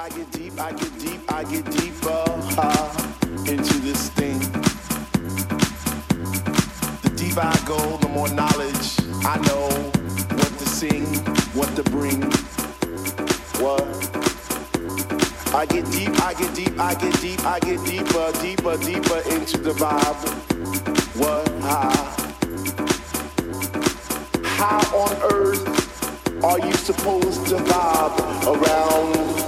I get deep, I get deep, I get deeper uh, into this thing. The deeper I go, the more knowledge I know what to sing, what to bring. What? I get deep, I get deep, I get deep, I get deeper, deeper, deeper into the vibe. What? How, how on earth are you supposed to vibe around?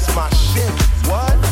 that's my shit. What?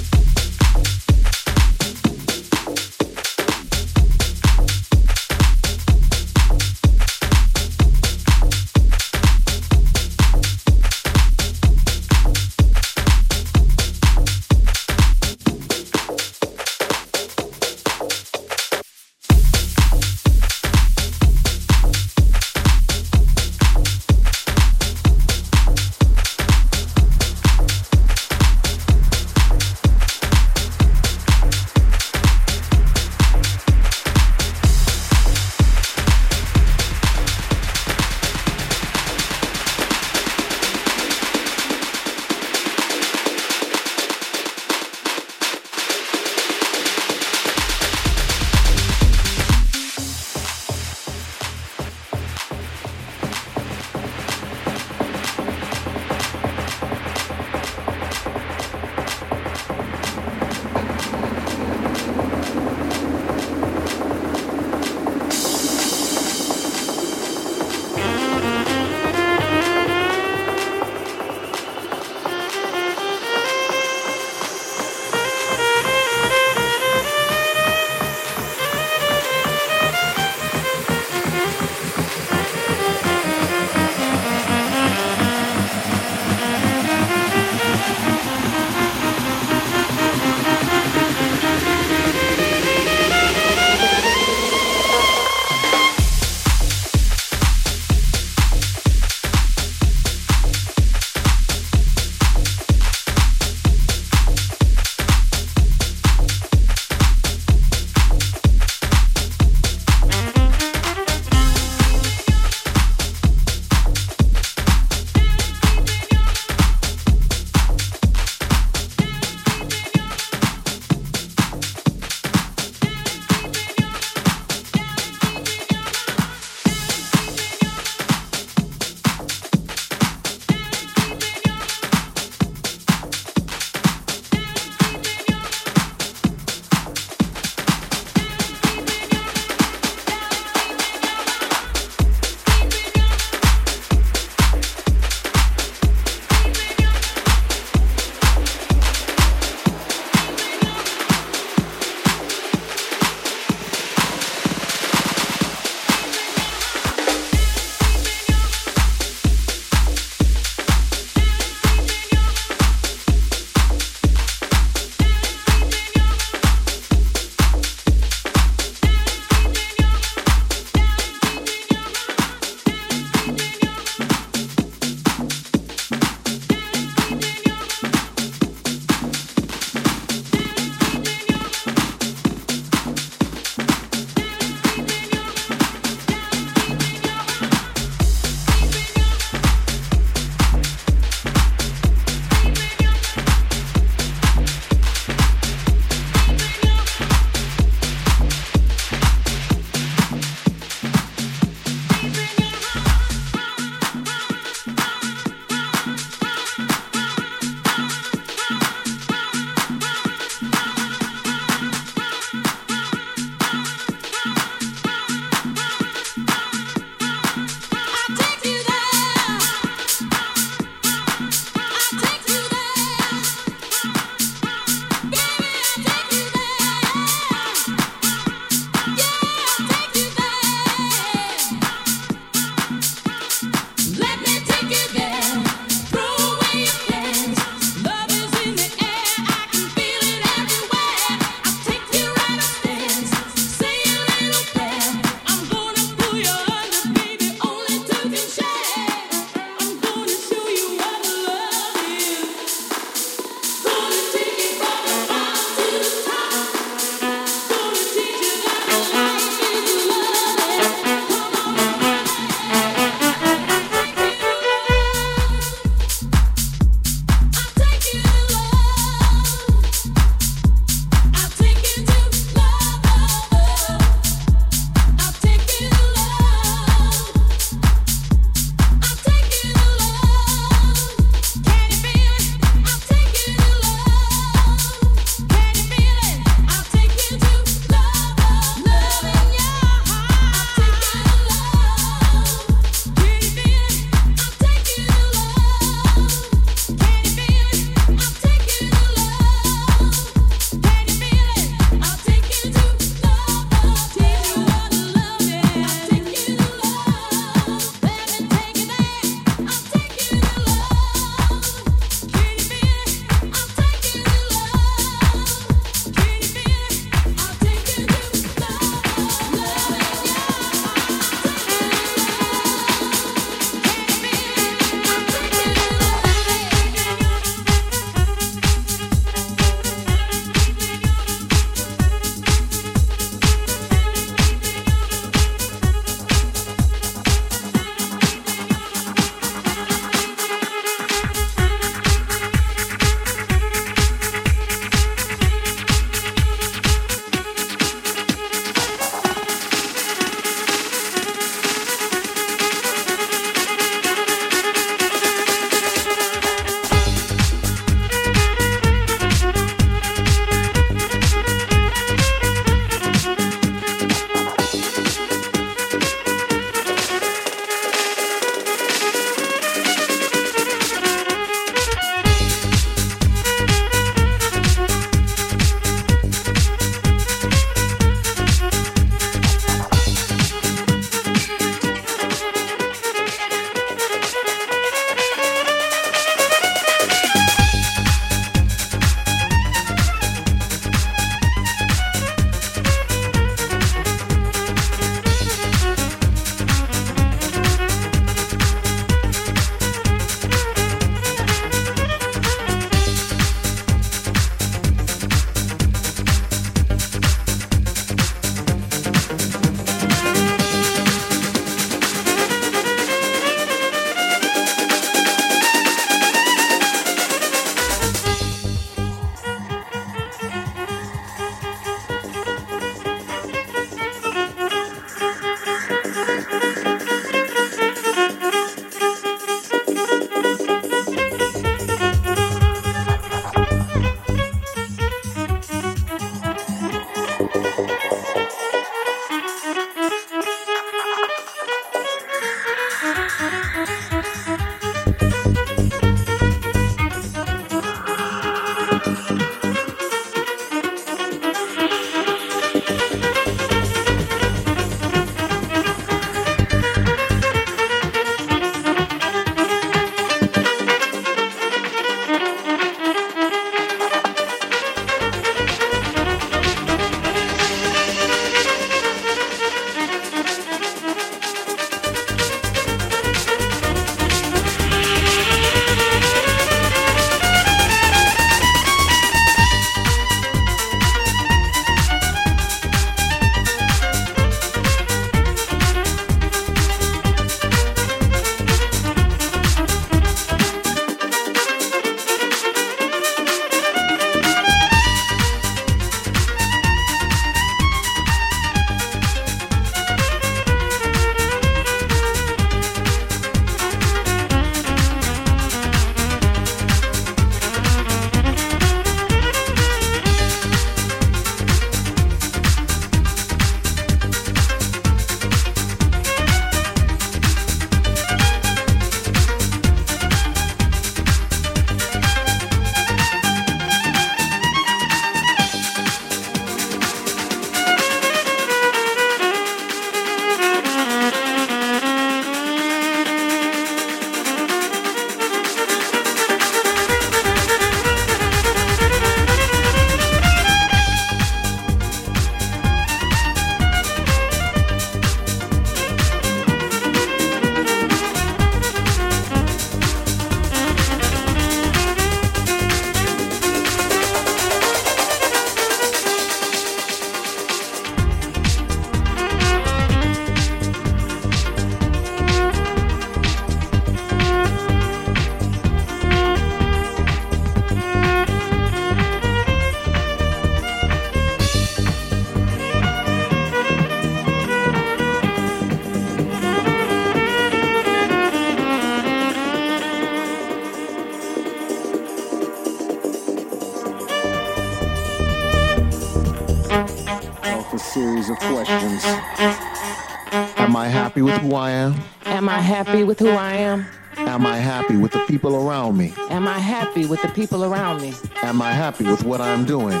Who I am? Am I happy with who I am? Am I happy with the people around me? Am I happy with the people around me? Am I happy with what I'm doing?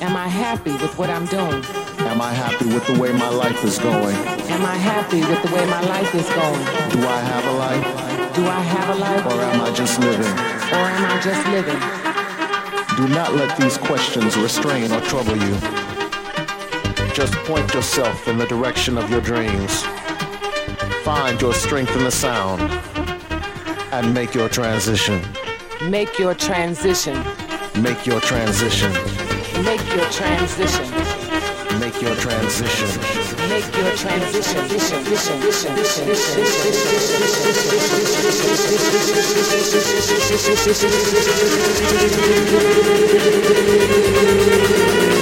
Am I happy with what I'm doing? Am I happy with the way my life is going? Am I happy with the way my life is going? Do I have a life? Do I have a life? Or am I just living? Or am I just living? Do not let these questions restrain or trouble you. Just point yourself in the direction of your dreams. Find your strength in the sound and make your transition. Make your transition. Make your transition. Make your transition. Make your transition. Make your transition.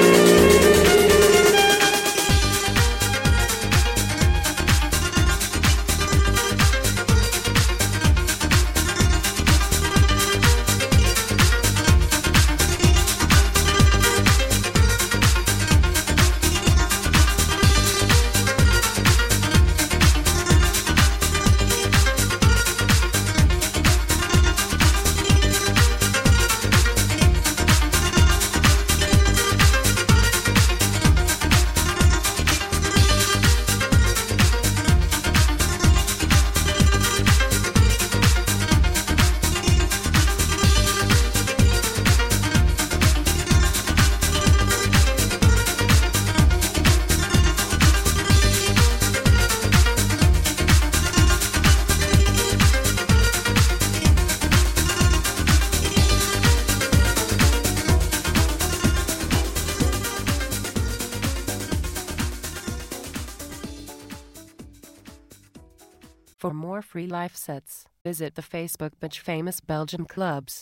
Free life sets, visit the Facebook page Famous Belgium Clubs.